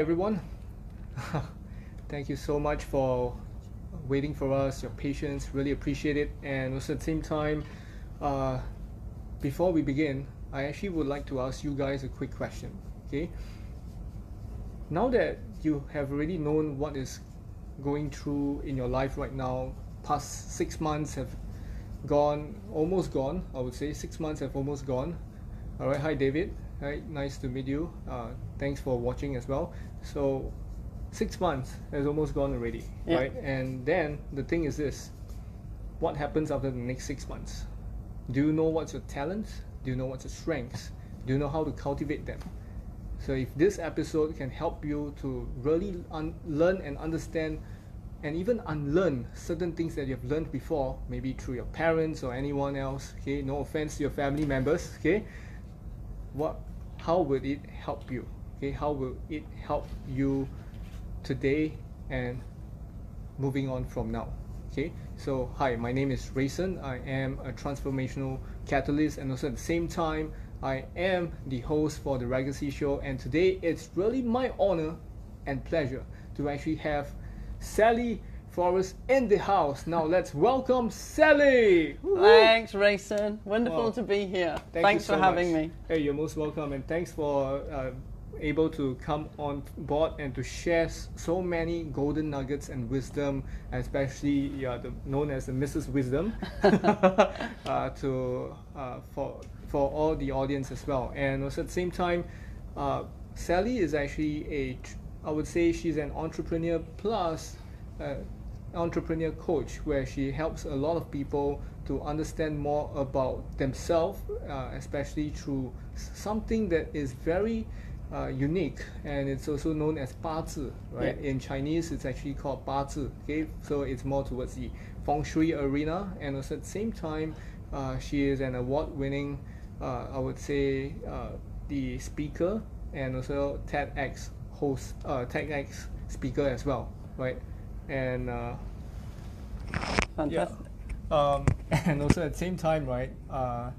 Everyone. Thank you so much for waiting for us, your patience, really appreciate it. And also at the same time, uh, before we begin, I actually would like to ask you guys a quick question. Okay. Now that you have already known what is going through in your life right now, past six months have gone, almost gone, I would say. Six months have almost gone. All right. Hi, David. Hi, nice to meet you. Uh, thanks for watching as well. So, six months has almost gone already, Yeah. right? And then the thing is this: what happens after the next six months? Do you know what's your talents? Do you know what's your strengths? Do you know how to cultivate them? So, if this episode can help you to really un- learn and understand and even unlearn certain things that you've learned before, maybe through your parents or anyone else, okay, no offense to your family members, okay, what, how will it help you? Okay, how will it help you today and moving on from now? Okay, so hi, my name is Rayson. I am a transformational catalyst, and also at the same time, I am the host for the Raygacy Show. And today, it's really my honor and pleasure to actually have Sally Forrest in the house. Now, let's welcome Sally. Thanks, Rayson. Wonderful Wow. to be here. Thank Thanks for having much. me. Hey, you're most welcome, and thanks for uh, able to come on board and to share so many golden nuggets and wisdom, especially yeah, the, known as the Mrs. Wisdom, uh, to uh, for for all the audience as well. And also at the same time, uh, Sally is actually a I would say she's an entrepreneur plus Uh, entrepreneur coach where she helps a lot of people to understand more about themselves uh, especially through s- something that is very uh, unique and it's also known as 八字 right Yeah. in chinese it's actually called 八字 okay so it's more towards the feng shui arena and also at the same time uh, she is an award-winning uh, i would say uh, the speaker and also tedx host uh, tedx speaker as well right And uh, Fantastic. um, and also at the same time, right? Uh,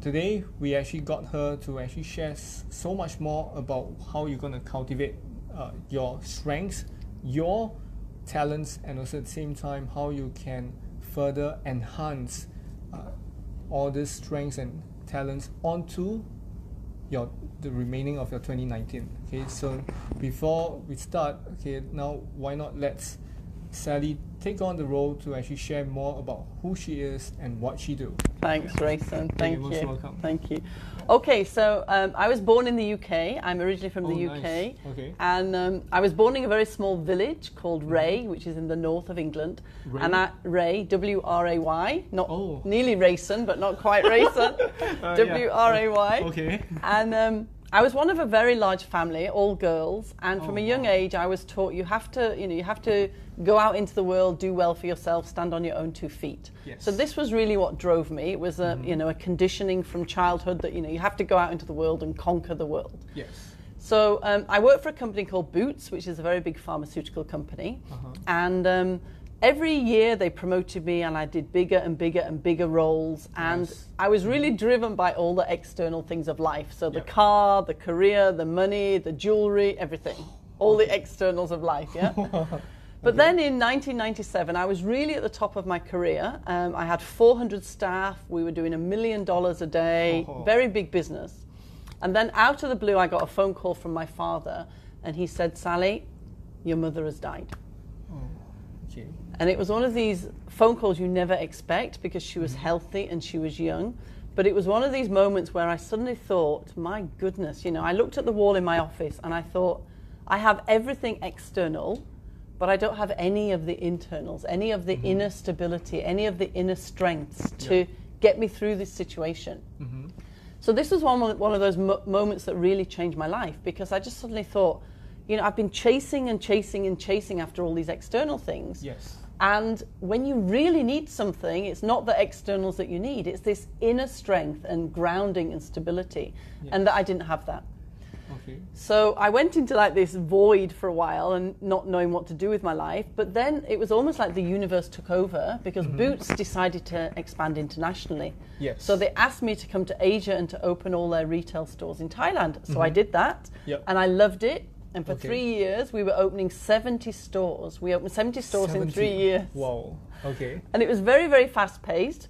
today we actually got her to actually share s- so much more about how you're going to cultivate uh, your strengths, your talents, and also at the same time how you can further enhance uh, all these strengths and talents onto your the remaining of your 2019 okay? So before we start okay now why not let's Sally take on the role to actually share more about who she is and what she do Thanks, Rayson. Thank you're most you. welcome. Thank you. Okay, so um, I was born in the UK. I'm originally from the Oh, UK. nice. Okay. And um, I was born in a very small village called Wray, which is in the north of England. Mm-hmm. Wray? And I, Wray, W R A Y, not Oh. nearly Rayson, but not quite Rayson. yeah. W R A Y. okay And um, I was one of a very large family, all girls. And from Oh, a young wow. age, I was taught you have to, you know, you have to go out into the world, do well for yourself, stand on your own two feet. Yes. So this was really what drove me. It was a, Mm-hmm. you know, a conditioning from childhood that you know you have to go out into the world and conquer the world. yes So um, I worked for a company called Boots, which is a very big pharmaceutical company, Uh-huh. and um, every year they promoted me, and I did bigger and bigger and bigger roles, and Nice. I was really driven by all the external things of life. So the Yep. car, the career, the money, the jewelry, everything, all the externals of life. Yeah. But then in 1997, I was really at the top of my career. Um, I had 400 staff. We were doing a million dollars a day, Oh. very big business. And then out of the blue, I got a phone call from my father, and he said, Sally, your mother has died. And it was one of these phone calls you never expect because she was mm. healthy and she was young. But it was one of these moments where I suddenly thought, my goodness, you know, I looked at the wall in my office and I thought, I have everything external, but I don't have any of the internals, any of the mm-hmm. inner stability, any of the inner strengths to Yeah. get me through this situation. Mm-hmm. So this was one one of those mo- moments that really changed my life because I just suddenly thought, you know, I've been chasing and chasing and chasing after all these external things. yes And when you really need something, it's not the externals that you need, it's this inner strength and grounding and stability. Yes. And that I didn't have that. okay. So I went into like this void for a while and not knowing what to do with my life. But then it was almost like the universe took over because Boots decided to expand internationally. Mm-hmm. Yes. So they asked me to come to Asia and to open all their retail stores in Thailand. So I did that. Mm-hmm. Yep. And I loved it. And for Okay. three years, we were opening 70 stores. We opened 70 stores in three years. Wow. Okay. And it was very, very fast paced.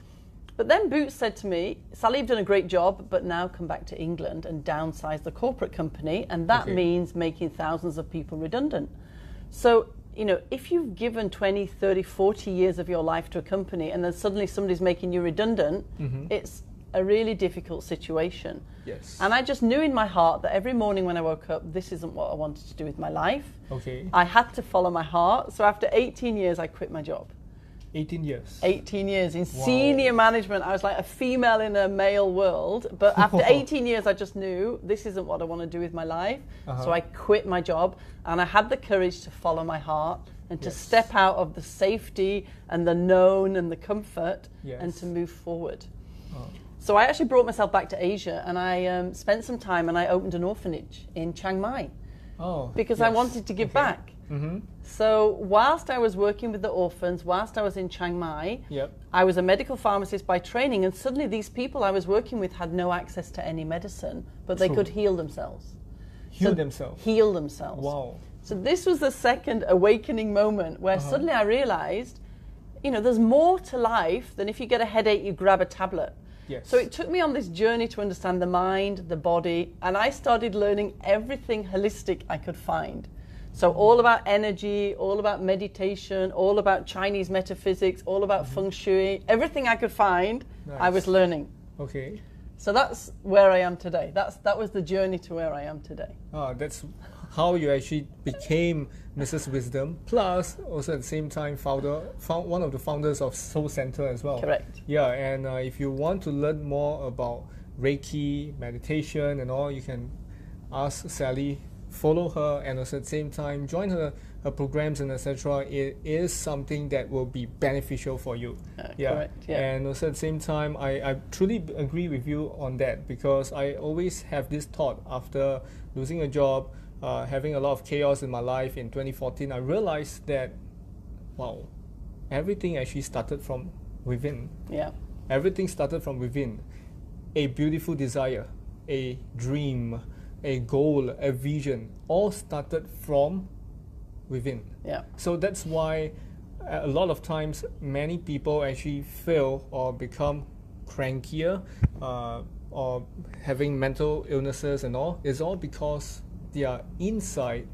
But then Boots said to me, Sally, you've done a great job, but now come back to England and downsize the corporate company. And that Okay. means making thousands of people redundant. So, you know, if you've given 20, 30, 40 years of your life to a company and then suddenly somebody's making you redundant, mm-hmm. it's a really difficult situation. Yes. And I just knew in my heart that every morning when I woke up, this isn't what I wanted to do with my life. Okay. I had to follow my heart. So after 18 years, I quit my job. 18 years. 18 years in Wow. senior management. I was like a female in a male world. But after 18 years, I just knew this isn't what I want to do with my life. Uh-huh. So I quit my job and I had the courage to follow my heart and to Yes. step out of the safety and the known and the comfort and to move forward. Oh. So I actually brought myself back to Asia and I um, spent some time and I opened an orphanage in Chiang Mai Oh. because I wanted to give Okay. back. Mm-hmm. So whilst I was working with the orphans, whilst I was in Chiang Mai, Yep. I was a medical pharmacist by training, and suddenly these people I was working with had no access to any medicine, but they True. could heal themselves. Heal So- themselves. Heal themselves. Wow. So this was the second awakening moment where Uh-huh. suddenly I realized, you know, there's more to life than if you get a headache, you grab a tablet. Yes. So it took me on this journey to understand the mind, the body, and I started learning everything holistic I could find. So all about energy, all about meditation, all about Chinese metaphysics, all about feng shui, everything I could find, I Mm-hmm. Was learning. Okay. So that's where I am today. That's that was the journey to where I am today. Ah, that's how you actually became Mrs. Wisdom. Plus, also at the same time, founder, found one of the founders of Soul Centre as well. Correct. Yeah, and uh, if you want to learn more about Reiki, meditation, and all, you can ask Sally, follow her, and also at the same time join her, her programs and etc. It is something that will be beneficial for you. Uh, yeah. correct, yeah. And also at the same time, I, I truly agree with you on that because I always have this thought after losing a job, uh, having a lot of chaos in my life in 2014. I realized that, wow, everything actually started from within. Yeah. Everything started from within. A beautiful desire, a dream, a goal, a vision, all started from within. Yeah. So that's why a lot of times many people actually fail or become crankier uh, or having mental illnesses and all. It's all because their inside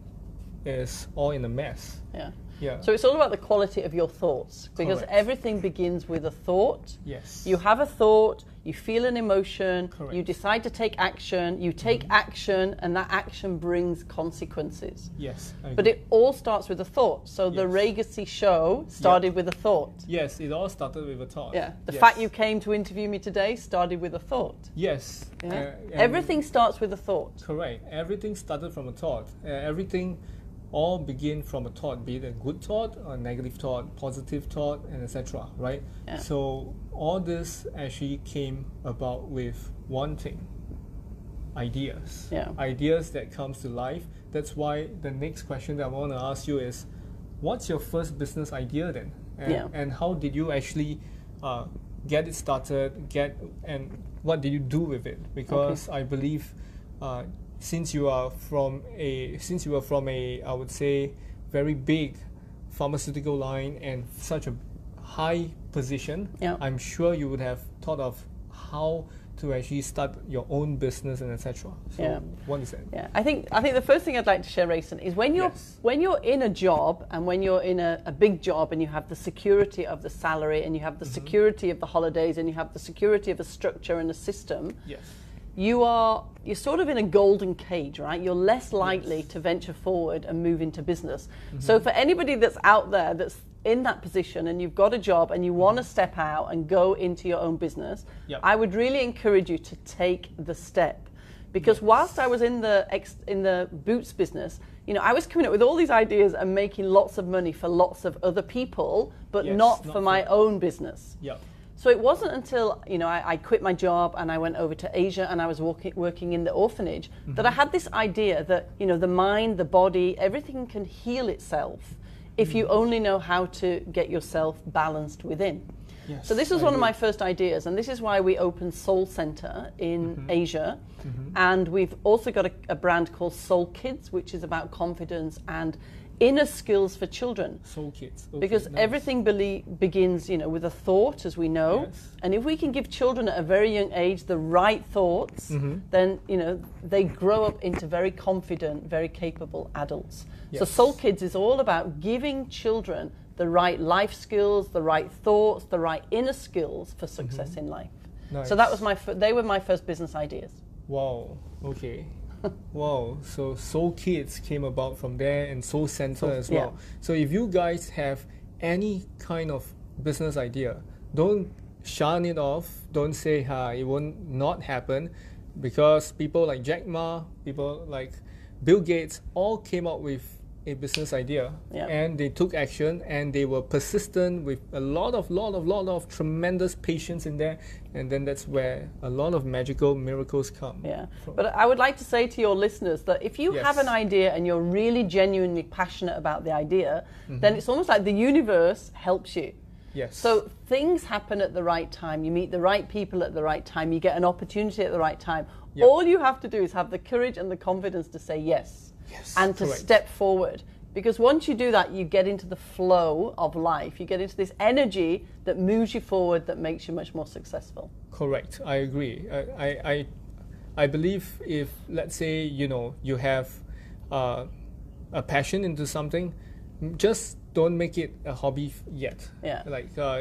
is all in a mess. Yeah. Yeah. So it's all about the quality of your thoughts because Correct. everything begins with a thought. yes. You have a thought, you feel an emotion, you decide to take action, you take action, and that action brings consequences. yes. But it all starts with a thought. So the Yes. Raygacy show started with a thought. yes, it all started with a thought. Yeah. The Yes. fact you came to interview me today started with a thought. Yes. Yeah. uh, Everything starts with a thought. Correct. Everything started from a thought. Uh, everything all begin from a thought, be it a good thought a negative thought, positive thought, and etc. Right. Yeah. So all this actually came about with one thing: ideas. Yeah. Ideas that comes to life. That's why the next question that I want to ask you is, what's your first business idea then? And, Yeah. and how did you actually uh, get it started? Get and what did you do with it? Because I believe uh, since you are from a since you are from a I would say very big pharmaceutical line and such a high position, Yeah. I'm sure you would have thought of how to actually start your own business and etc. So Yeah. what is that? Yeah, I think I think the first thing I'd like to share, Rayson, is when you're Yes. when you're in a job and when you're in a, a big job and you have the security of the salary and you have the Mm-hmm. security of the holidays and you have the security of a structure and a system, Yes. you are you're sort of in a golden cage, right? You're less likely to venture forward and move into business. Mm-hmm. So for anybody that's out there that's in that position and you've got a job and you want to step out and go into your own business, Mm-hmm. Yep. I would really encourage you to take the step. Because whilst I was in the ex, in the boots business, you know, I was coming up with all these ideas and making lots of money for lots of other people, but Yes, not, not for my own business. Yeah. So it wasn't until you know I, I quit my job and I went over to Asia and I was walking, working in the orphanage that I had this idea that you know the mind, the body, everything can heal itself if you only know how to get yourself balanced within. Yes, So this was I one of my first ideas, and this is why we opened Soul Centre in Mm-hmm. Asia, and we've also got a, a brand called Soul Kids, which is about confidence and inner skills for children. Soul kids. Okay, Because nice. everything belie- begins, you know, with a thought, as we know, Yes. and if we can give children at a very young age the right thoughts, Mm-hmm. then you know they grow up into very confident, very capable adults. Yes. So Soul Kids is all about giving children the right life skills, the right thoughts, the right inner skills for success in life. So that Mm-hmm. Was my fir- they were my first business ideas. Wow. Okay. wow. So Soul Kids came about from there, and Soul Centre Soul- as yeah. well. So if you guys have any kind of business idea, don't shun it off. Don't say, "Ha, it won't not happen," because people like Jack Ma, people like Bill Gates, all came up with a business idea Yeah. and they took action and they were persistent with a lot of lot of lot of tremendous patience in there and then that's where a lot of magical miracles come Yeah. from. But I would like to say to your listeners that if you have an idea and you're really genuinely passionate about the idea, Mm-hmm. then it's almost like the universe helps you. yes So things happen at the right time. You meet the right people at the right time. You get an opportunity at the right time. Yep. All you have to do is have the courage and the confidence to say yes, Yes, and to correct. step forward. Because once you do that, you get into the flow of life. You get into this energy that moves you forward, that makes you much more successful. Correct. I agree. I, I, I, I believe if let's say you know you have uh, a passion into something, just don't make it a hobby yet. Yeah. Like uh,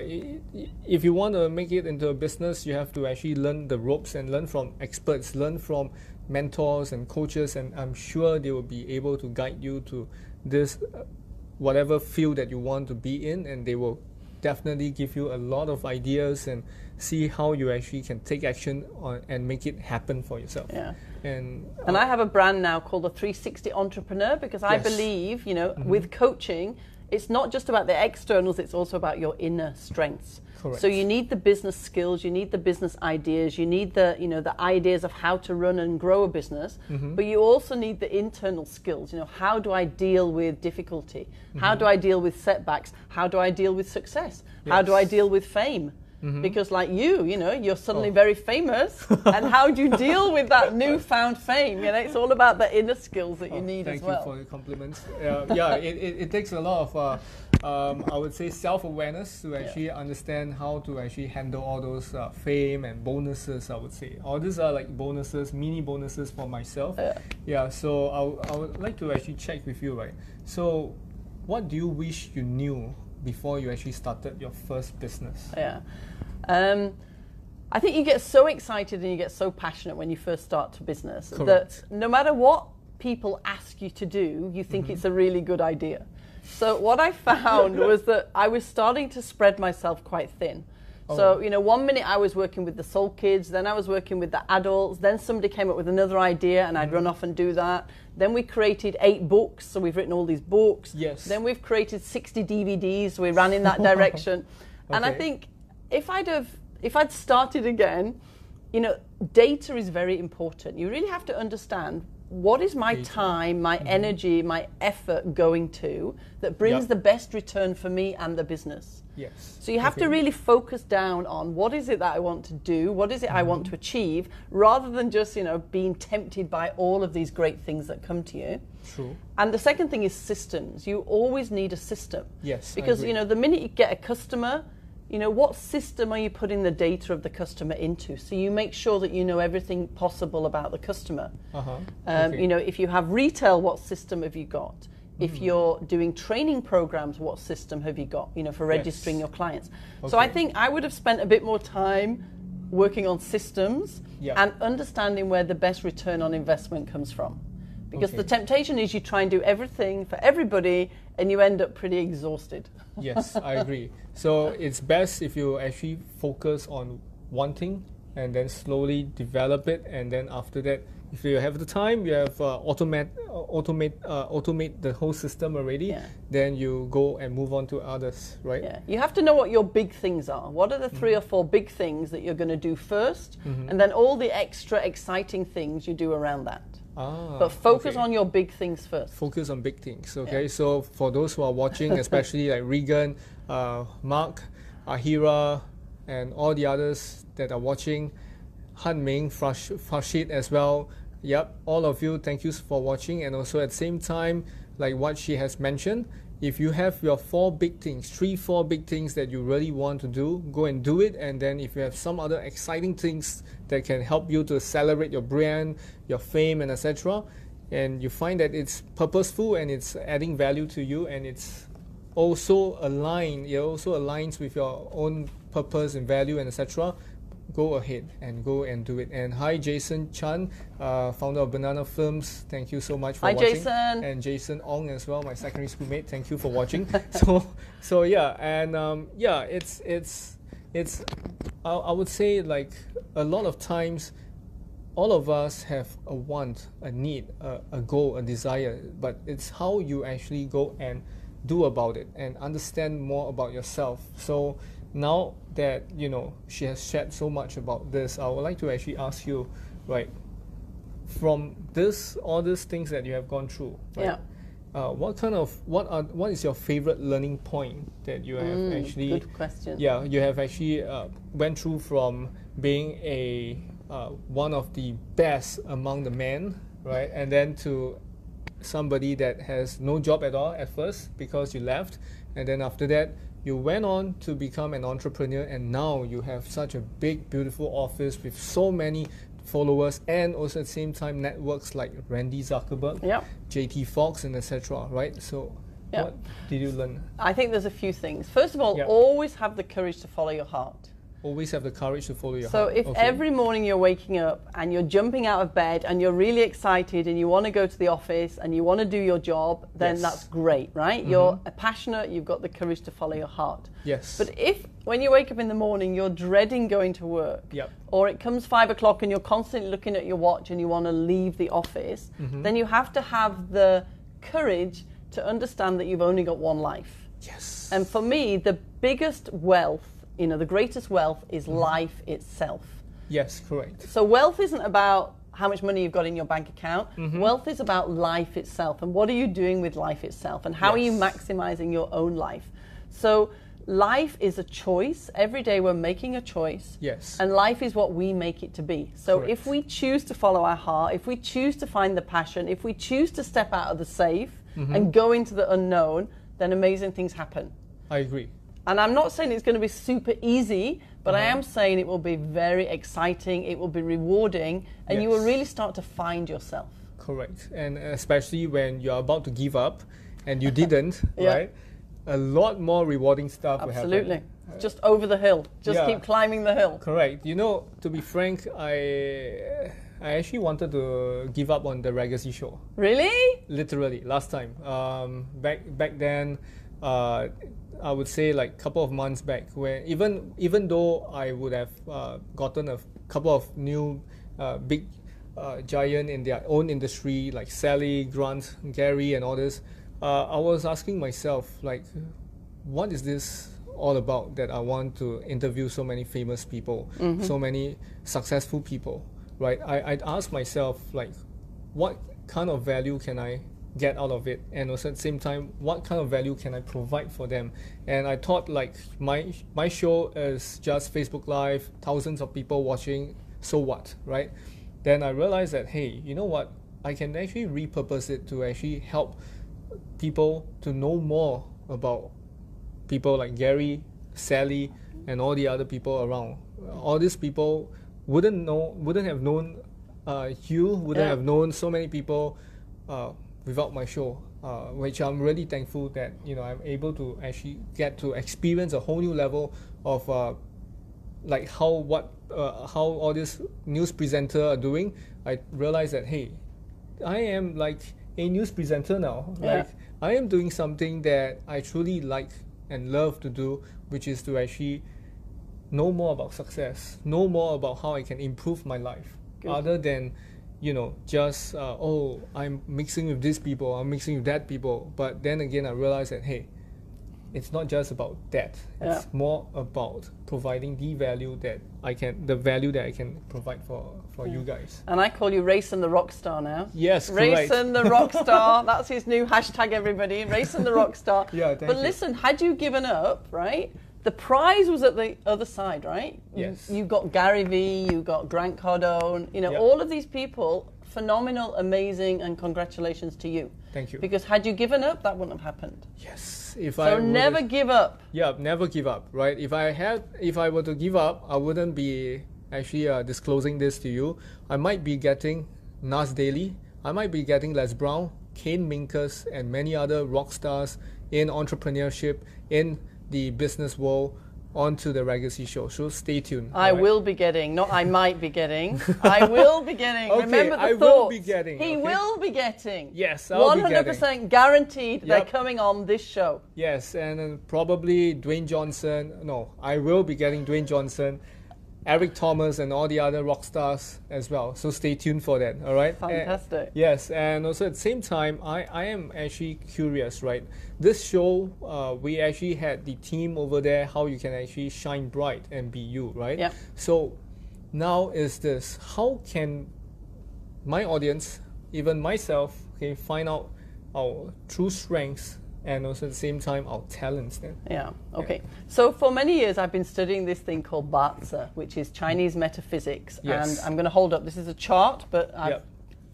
if you want to make it into a business, you have to actually learn the ropes and learn from experts, learn from mentors and coaches, and I'm sure they will be able to guide you to this uh, whatever field that you want to be in, and they will definitely give you a lot of ideas and see how you actually can take action on and make it happen for yourself. Yeah. And, And uh, I have a brand now called the 360 Entrepreneur because I Yes. believe, you know, with coaching, it's not just about the externals, it's also about your inner strengths. Correct. So you need the business skills, you need the business ideas, you need the, you know, the ideas of how to run and grow a business, Mm-hmm. but you also need the internal skills, you know, how do I deal with difficulty? How do I deal with setbacks? How do I deal with success? How do I deal with fame? Because like you, you know, you're suddenly Oh. very famous, and how do you deal with that newfound fame? You know, it's all about the inner skills that you Oh, need as well. Thank you for the compliments. Uh, yeah, it, it, it takes a lot of, uh, um, I would say, self awareness to actually understand how to actually handle all those uh, fame and bonuses. I would say all these are like bonuses, mini bonuses for myself. Yeah. Yeah. So I, would like to actually check with you, right? So, what do you wish you knew before you actually started your first business? Yeah. Um, I think you get so excited and you get so passionate when you first start to business Correct. that no matter what people ask you to do, you think Mm-hmm. it's a really good idea. So what I found was that I was starting to spread myself quite thin. So, Oh. you know, one minute I was working with the soul kids, then I was working with the adults, then somebody came up with another idea and I'd Mm-hmm. run off and do that. Then we created eight books, so we've written all these books. Yes. Then we've created 60 DVDs, so we ran in that direction. And I think if I'd have if I'd started again, you know, data is very important. You really have to understand what is my time, my energy, my effort going to that brings Yep. the best return for me and the business. Yes. So you have to really focus down on what is it that I want to do, what is it I want to achieve, rather than just, you know, being tempted by all of these great things that come to you. True. And the second thing is systems. You always need a system. Yes, Because, you know, the minute you get a customer, you know, what system are you putting the data of the customer into? So you make sure that you know everything possible about the customer. Uh huh. Um, You know, if you have retail, what system have you got? If Mm-hmm. you're doing training programs, what system have you got? You know, for Yes. registering your clients. So I think I would have spent a bit more time working on systems Yeah. and understanding where the best return on investment comes from. Because the temptation is you try and do everything for everybody and you end up pretty exhausted. yes, I agree. So it's best if you actually focus on one thing and then slowly develop it, and then after that, if you have the time, you have uh, automate uh, automate uh, automate the whole system already. Yeah. Then you go and move on to others, right? Yeah, you have to know what your big things are. What are the 3 Mm-hmm. or four big things that you're going to do 1st and then all the extra exciting things you do around that. Ah, But focus okay. on your big things first. focus on big things. Okay, so for those who are watching, especially like Regan, Uh, Mark, Ahira, and all the others that are watching, Han Ming, Frash, Farshid as well. Yep, all of you, thank you for watching. And also at the same time, like what she has mentioned, if you have your four big things, three, four big things that you really want to do, go and do it. And then if you have some other exciting things that can help you to celebrate your brand, your fame, and etc., and you find that it's purposeful and it's adding value to you and it's also aligned, it also aligns with your own purpose and value and etc., go ahead and go and do it. And hi, Jason Chan, uh, founder of Banana Films. Thank you so much for Hi, watching. Jason. And Jason Ong as well, my secondary school mate. Thank you for watching. so, so yeah, and um, yeah, it's it's it's. I, I would say like a lot of times all of us have a want, a need, a, a goal, a desire, but it's how you actually go and do about it and understand more about yourself. So now that you know she has shared so much about this, I would like to actually ask you, right, from this all these things that you have gone through, right? Yeah. Uh, what kind of what are what is your favorite learning point that you have Mm, actually good question. yeah, you have actually uh, went through from being a uh, one of the best among the men, right, and then to somebody that has no job at all at first because you left, and then after that you went on to become an entrepreneur, and now you have such a big, beautiful office with so many followers, and also at the same time networks like Randy Zuckerberg, Yep. JT Fox, and etc. Right? So, Yeah. what did you learn? I think there's a few things. First of all, Yeah. always have the courage to follow your heart. Always have the courage to follow your So heart. So if Okay. every morning you're waking up and you're jumping out of bed and you're really excited and you want to go to the office and you want to do your job, then Yes. that's great, right? You're passionate, you've got the courage to follow your heart. yes, But if when you wake up in the morning you're dreading going to work, Yep. or it comes five o'clock and you're constantly looking at your watch and you want to leave the office, Mm-hmm. then you have to have the courage to understand that you've only got one life. yes, And for me, the biggest wealth, you know, the greatest wealth is Mm-hmm. life itself. yes, correct. So wealth isn't about how much money you've got in your bank account. Mm-hmm. Wealth is about life itself and what are you doing with life itself and how are you maximizing your own life. So life is a choice. Every day we're making a choice. Yes. And life is what we make it to be. So Correct. if we choose to follow our heart, if we choose to find the passion, if we choose to step out of the safe Mm-hmm. and go into the unknown, then amazing things happen. I agree. And I'm not saying it's going to be super easy, but I Uh-huh. am saying it will be very exciting, it will be rewarding, and you will really start to find yourself. Correct. And especially when you're about to give up and you didn't, Yeah. right? A lot more rewarding stuff will Absolutely. Just over the hill. Just Yeah. keep climbing the hill. Correct. You know, to be frank, I I actually wanted to give up on the Raygacy show. Really? Literally, last time. Um, back back then, uh, I would say like couple of months back, where even even though I would have uh, gotten a couple of new uh, big uh, giant in their own industry like Sally, Grant, Gary, and all this, uh, I was asking myself like, what is this all about that I want to interview so many famous people, so many successful people, right? I, I'd ask myself like, what kind of value can I get out of it and also at the same time what kind of value can I provide for them and I thought like my my show is just Facebook live thousands of people watching so what right then I realized that hey you know what I can actually repurpose it to actually help people to know more about people like Gary, Sally, and all the other people around. All these people wouldn't know, wouldn't have known uh, you, wouldn't Yeah. have known so many people uh, without my show. Uh, which I'm really thankful that you know I'm able to actually get to experience a whole new level of uh, like how what uh, how all these news presenter are doing. I realized that hey, I am like a news presenter now. Yeah. Like I am doing something that I truly like and love to do, which is to actually know more about success, know more about how I can improve my life, Good. other than you know, just uh, oh, I'm mixing with these people, I'm mixing with that people. But then again, I realized that hey, it's not just about that. Yeah. It's more about providing the value that I can, the value that I can provide for for you guys. And I call you Rayson the rock star now. Yes. Rayson the rock star. That's his new hashtag, everybody. Rayson the rock star. Yeah, But you. listen, had you given up, right? The prize was at the other side, right? Yes. You got Gary Vee, you got Grant Cardone, you know, Yep. all of these people, phenomenal, amazing, and congratulations to you. Thank you. Because had you given up, that wouldn't have happened. Yes, if I So were never to- give up. Yeah, never give up, right? If I had, if I were to give up, I wouldn't be actually uh, disclosing this to you. I might be getting Nas Daily, I might be getting Les Brown, Kane Minkus, and many other rock stars in entrepreneurship in the business world onto the Raygacy Show. So stay tuned. I alright? will be getting, not I might be getting. I will be getting. Okay, Remember the I will be getting, He okay? will be getting. Yes, I'll be getting. 100% guaranteed they're coming on this show. Yes, and probably Dwayne Johnson. No, I will be getting Dwayne Johnson, Eric Thomas, and all the other rock stars as well. So stay tuned for that. All right. And- Fantastic. yes, and also at the same time, I, I am actually curious, right? This show, uh, we actually had the team over there, how you can actually shine bright and be you, right? Yep. So now is this: how can my audience, even myself, okay, find out our true strengths and also at the same time our talents then? Yeah, okay. So for many years, I've been studying this thing called Bazi, which is Chinese metaphysics. Yes. And I'm going to hold up, this is a chart, but I've Yep.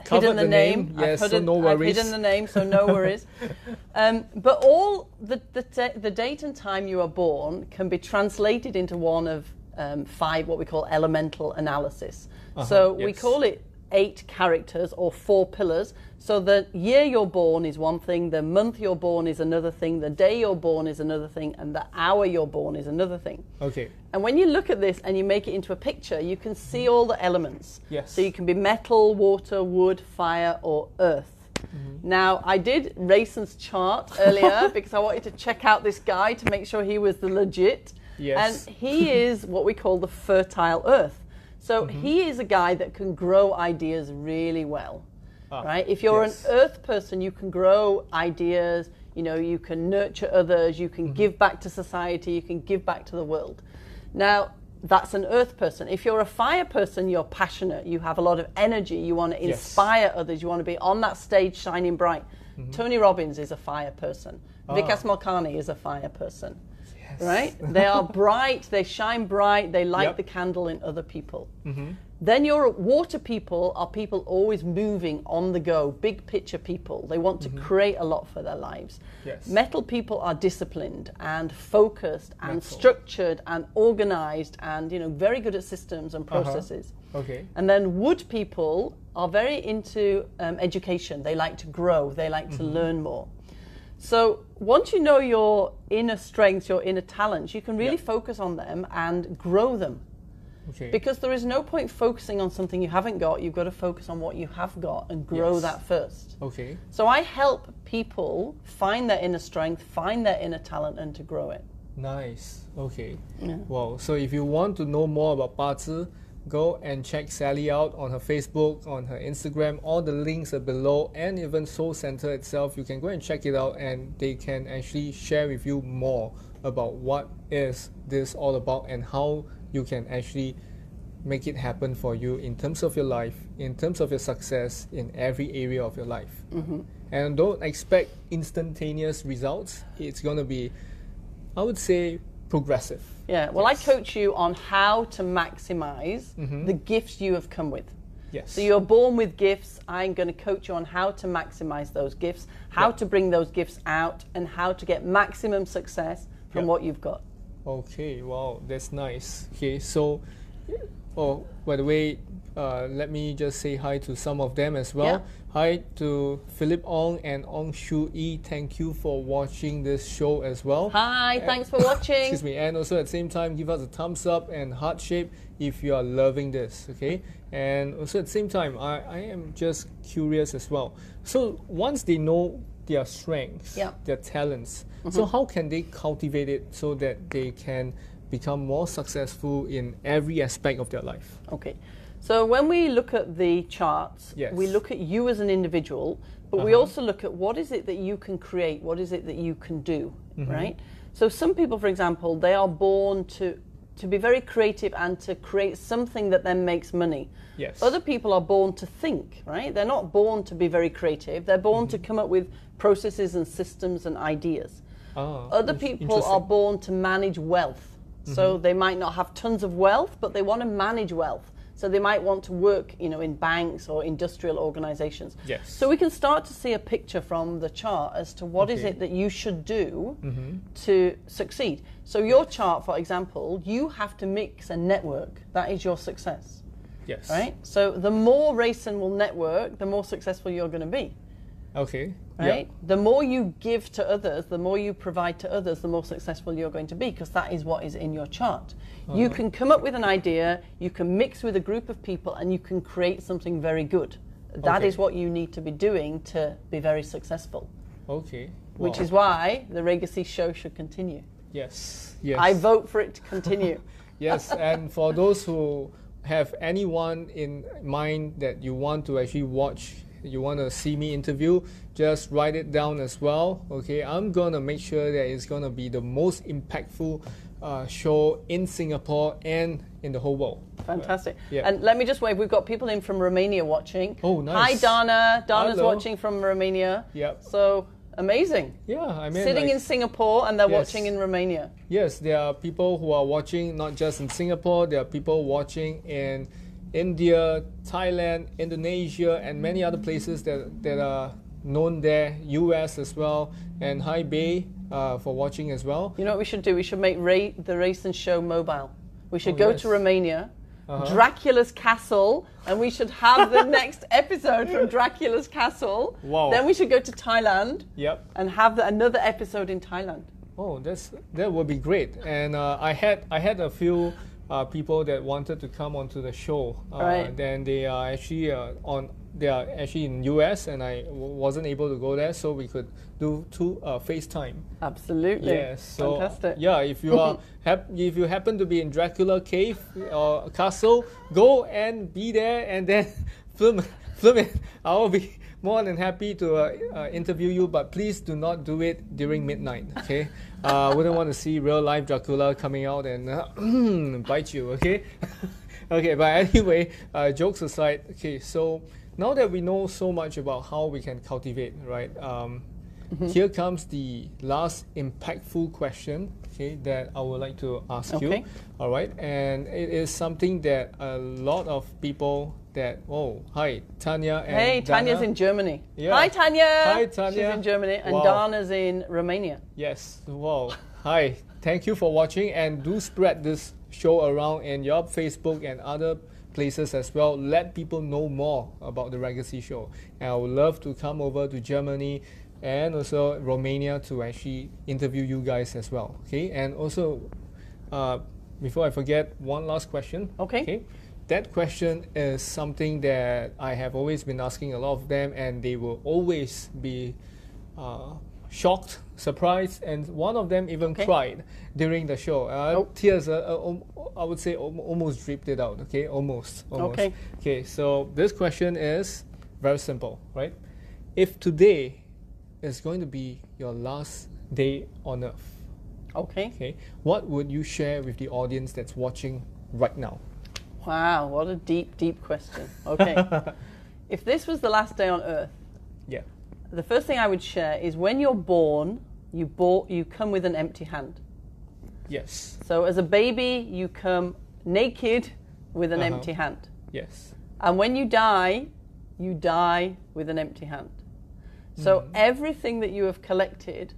hidden the, the name. name, I've, yes, so hidden, no I've hidden the name, so no worries. um, but all the, the, the date and time you are born can be translated into one of um, five, what we call elemental analysis. so we call it eight characters or four pillars. So the year you're born is one thing, the month you're born is another thing, the day you're born is another thing, and the hour you're born is another thing. Okay. And when you look at this and you make it into a picture, you can see all the elements. Yes. So you can be metal, water, wood, fire, or earth. Mm-hmm. Now, I did Rayson's chart earlier because I wanted to check out this guy to make sure he was the legit. Yes. And he is what we call the fertile earth. So Mm-hmm. he is a guy that can grow ideas really well. Ah, right? If you're yes. an earth person, you can grow ideas, you know, you can nurture others, you Mm-hmm. can give back to society, you can give back to the world. Now, that's an earth person. If you're a fire person, you're passionate, you have a lot of energy, you want to Yes. inspire others, you want to be on that stage shining bright. Tony Robbins is a fire person. Vikas Malkani is a fire person. Yes. Right? They are bright, they shine bright, they light Yep. the candle in other people. Then your water people are people always moving on the go, big picture people. They want to create a lot for their lives. Yes. Metal people are disciplined and focused and Metal. structured and organized and you know very good at systems and Uh-huh. processes. Okay. And then wood people are very into um, education. They like to grow. They like to learn more. So once you know your inner strengths, your inner talents, you can really focus on them and grow them. Okay. Because there is no point focusing on something you haven't got. You've got to focus on what you have got and grow Yes. that first. okay. So I help people find their inner strength, find their inner talent, and to grow it. Nice. Okay. Yeah. Wow. So if you want to know more about Bazi, go and check Sally out on her Facebook, on her Instagram. All the links are below, and even Soul Centre itself. You can go and check it out, and they can actually share with you more about what is this all about and how you can actually make it happen for you in terms of your life, in terms of your success in every area of your life. Mm-hmm. And don't expect instantaneous results. It's going to be, I would say, progressive. Yeah. Well, Yes. I coach you on how to maximize mm-hmm. the gifts you have come with. Yes. So you're born with gifts. I'm going to coach you on how to maximize those gifts, how Yeah. to bring those gifts out, and how to get maximum success from Yeah. what you've got. Okay, wow, that's nice. Okay, so, oh, by the way, uh, let me just say hi to some of them as well. Yeah. Hi to Philip Ong and Ong Shu Yi. Thank you for watching this show as well. Hi, thanks for watching. Excuse me, and also at the same time, give us a thumbs up and heart shape if you are loving this, okay? And also at the same time, I, I am just curious as well. So once they know their strengths, Yeah. their talents, so how can they cultivate it so that they can become more successful in every aspect of their life? Okay. So when we look at the charts, Yes. we look at you as an individual, but we Uh-huh. also look at what is it that you can create, what is it that you can do, Mm-hmm. right? So some people, for example, they are born to to be very creative and to create something that then makes money. Yes. Other people are born to think, right? They're not born to be very creative. They're born Mm-hmm. to come up with processes and systems and ideas. Ah, Other people are. Mm-hmm. born to manage wealth. So they might not have tons of wealth, but they want to manage wealth. So they might want to work, you know, in banks or industrial organizations. Yes. So we can start to see a picture from the chart as to what is Okay. it that you should do Mm-hmm. to succeed. So your chart, for example, you have to mix and network. That is your success, Yes. right? So the more Rayson will network, the more successful you're going to be Okay. right? Yeah. The more you give to others, the more you provide to others, the more successful you're going to be because that is what is in your chart. You Uh-huh. can come up with an idea, you can mix with a group of people, and you can create something very good. That is Okay. what you need to be doing to be very successful, Okay. which is why the Raygacy show should continue. yes. Yes. I vote for it to continue. Yes, and for those who have anyone in mind that you want to actually watch, you want to see me interview, just write it down as well. Okay, I'm gonna make sure that it's gonna be the most impactful uh, show in Singapore and in the whole world. Fantastic. Yeah. And let me just wave, we've got people in from Romania watching. Oh, nice. Hi, Dana. Dana's Hello. watching from Romania. Yep. So amazing. Yeah, I mean, sitting like- in Singapore and they're Yes. watching in Romania. Yes, there are people who are watching not just in Singapore, there are people watching in India, Thailand, Indonesia, and many other places that, that are known there, US as well, and High Bay uh, for watching as well. You know what we should do? We should make Ray, the race and show mobile. We should Oh, go yes. to Romania, Uh-huh. Dracula's castle, and we should have the next episode from Dracula's castle. Wow. Then we should go to Thailand Yep. and have the, another episode in Thailand. Oh, that's that would be great. And uh, I had I had a few uh, people that wanted to come onto the show. Uh, Right. Then they are actually uh, on. They are actually in US, and I w- wasn't able to go there, so we could do two uh, FaceTime. Absolutely. Yes. So Fantastic. yeah, if you are hap- if you happen to be in Dracula cave or castle, go and be there and then film film it. I will be more than happy to uh, uh, interview you, but please do not do it during midnight. Okay. Uh, wouldn't want to see real life Dracula coming out and uh, bite you. Okay. okay. But anyway, uh, jokes aside. Okay. So now that we know so much about how we can cultivate, right? Um, Mm-hmm. here comes the last impactful question, okay, that I would like to ask Okay. you. All right, and it is something that a lot of people that oh hi Tanya and Hey, Tanya's Dana. in Germany. Yeah. Hi, Tanya. Hi, Tanya. She's in Germany, and Wow. Dana's in Romania. Yes, wow. Hi, thank you for watching and do spread this show around in your Facebook and other places as well. Let people know more about the Raygacy Show. And I would love to come over to Germany and also Romania to actually interview you guys as well. Okay, and also uh, before I forget, one last question. Okay. Okay. That question is something that I have always been asking a lot of them, and they will always be uh, shocked, surprised, and one of them even Okay. cried during the show. Uh, Oh. Tears, uh, um, I would say, al- almost dripped it out. Okay, almost. almost. Okay. Okay. So this question is very simple, right? If today is going to be your last day on Earth, Okay. okay, what would you share with the audience that's watching right now? Wow, what a deep, deep question. Okay. if this was the last day on Earth, Yeah. the first thing I would share is when you're born, you bought, you come with an empty hand. Yes. So as a baby, you come naked with an Uh-huh. empty hand. Yes. And when you die, you die with an empty hand. So everything that you have collected,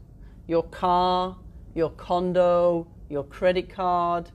your car, your condo, your credit card,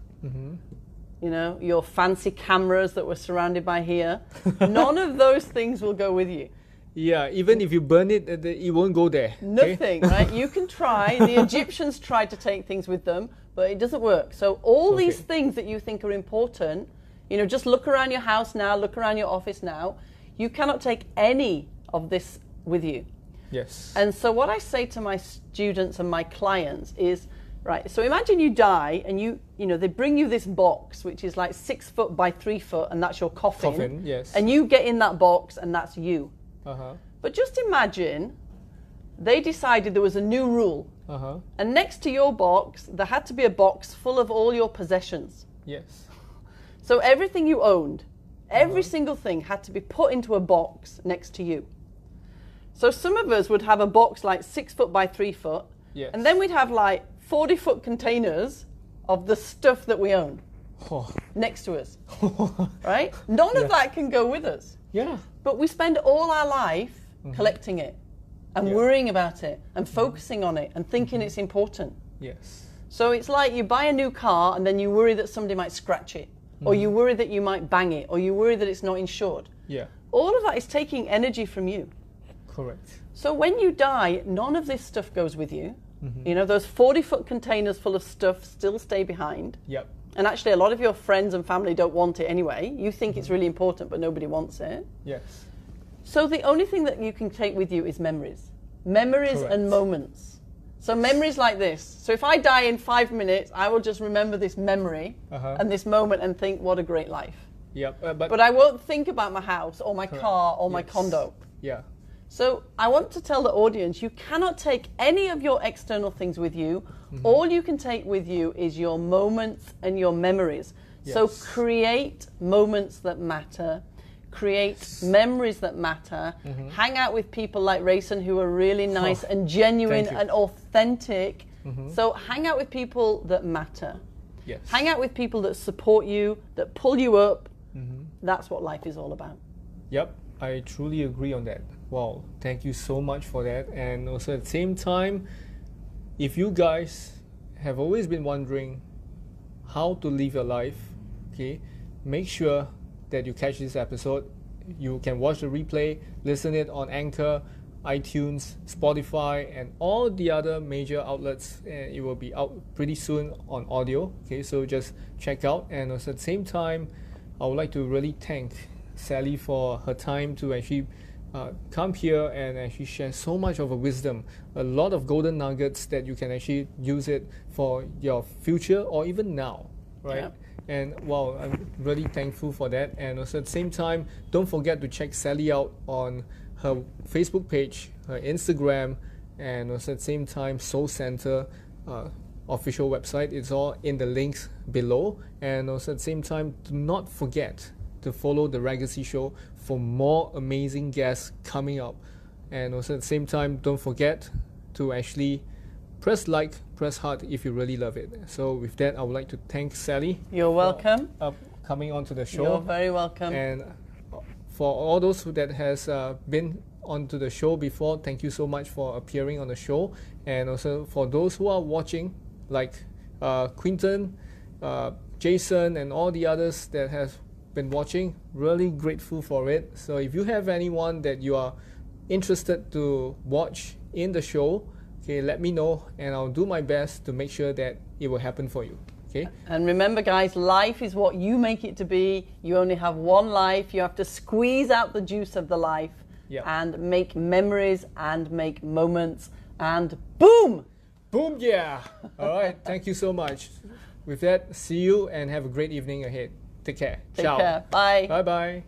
you know, your fancy cameras that were surrounded by here, none of those things will go with you. Yeah, even if you burn it, uh, it won't go there. okay? Nothing, right? You can try. The Egyptians tried to take things with them, but it doesn't work. So all these things that you think are important, you know, just look around your house now, look around your office now. You cannot take any of this with you. Yes. And so what I say to my students and my clients is Right. So imagine you die and you, you know, they bring you this box which is like six foot by three foot, and that's your coffin. Coffin, yes. And you get in that box, and that's you. Uh huh. But just imagine they decided there was a new rule, Uh huh. and next to your box there had to be a box full of all your possessions. Yes. So everything you owned, every single thing had to be put into a box next to you. So some of us would have a box like six foot by three foot, Yes. and then we'd have like 40 foot containers of the stuff that we own Oh. next to us, right? None Yeah. of that can go with us. yeah. But we spend all our life collecting it and Mm-hmm. Yeah. Mm-hmm. worrying about it and focusing on it and thinking it's important. Yes. So it's like you buy a new car and then you worry that somebody might scratch it, or Mm-hmm. you worry that you might bang it, or you worry that it's not insured. Yeah. All of that is taking energy from you. Correct. So when you die, none of this stuff goes with you. Mm-hmm. You know, those 40 foot containers full of stuff still stay behind. Yep. And actually, a lot of your friends and family don't want it anyway. You think Mm-hmm. it's really important, but nobody wants it. Yes. So the only thing that you can take with you is memories. Memories Correct. and moments. So memories like this. So if I die in five minutes, I will just remember this memory Uh-huh. and this moment and think, what a great life. Yep. Uh, but But I won't think about my house or my Correct. car or my condo. yeah. So I want to tell the audience you cannot take any of your external things with you. Mm-hmm. All you can take with you is your moments and your memories. So create moments that matter. Create memories that matter. Mm-hmm. Hang out with people like Rayson who are really nice and genuine and authentic. Mm-hmm. So hang out with people that matter. Yes. Hang out with people that support you, that pull you up. Mm-hmm. That's what life is all about. Yep, I truly agree on that. Wow, thank you so much for that. And also at the same time, if you guys have always been wondering how to live your life, okay, make sure that you catch this episode. You can watch the replay, listen it on Anchor, iTunes, Spotify, and all the other major outlets. And it will be out pretty soon on audio. Okay, so just check out. And also at the same time, I would like to really thank Sally for her time to actually uh, come here and actually share so much of a wisdom, a lot of golden nuggets that you can actually use it for your future or even now, right? Yeah. And wow, I'm really thankful for that. And also at the same time, don't forget to check Sally out on her Facebook page, her Instagram, and also at the same time, Soul Centre uh, official website. It's all in the links below. And also at the same time, do not forget to follow the Raygacy Show for more amazing guests coming up. And also at the same time, don't forget to actually press like, press heart if you really love it. So with that, I would like to thank Sally. You're welcome. For, uh, coming onto the show. You're very welcome. And for all those who that has uh, been onto the show before, thank you so much for appearing on the show. And also for those who are watching, like uh, Quinton, uh, Jason, and all the others that have been watching, really grateful for it. So if you have anyone that you are interested to watch in the show, okay, let me know, and I'll do my best to make sure that it will happen for you. Okay. And remember, guys, life is what you make it to be. You only have one life. You have to squeeze out the juice of the life Yeah. and make memories and make moments. And boom! Boom, yeah. All right. Thank you so much. With that, see you and have a great evening ahead. Take care. Take Ciao. care. Bye. Bye bye.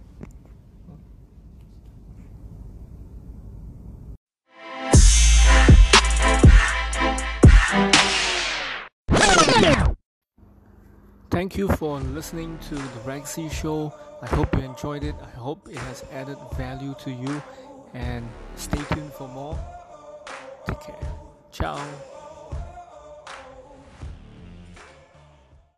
Thank you for listening to the Raygacy Show. I hope you enjoyed it. I hope it has added value to you. And stay tuned for more. Take care. Ciao.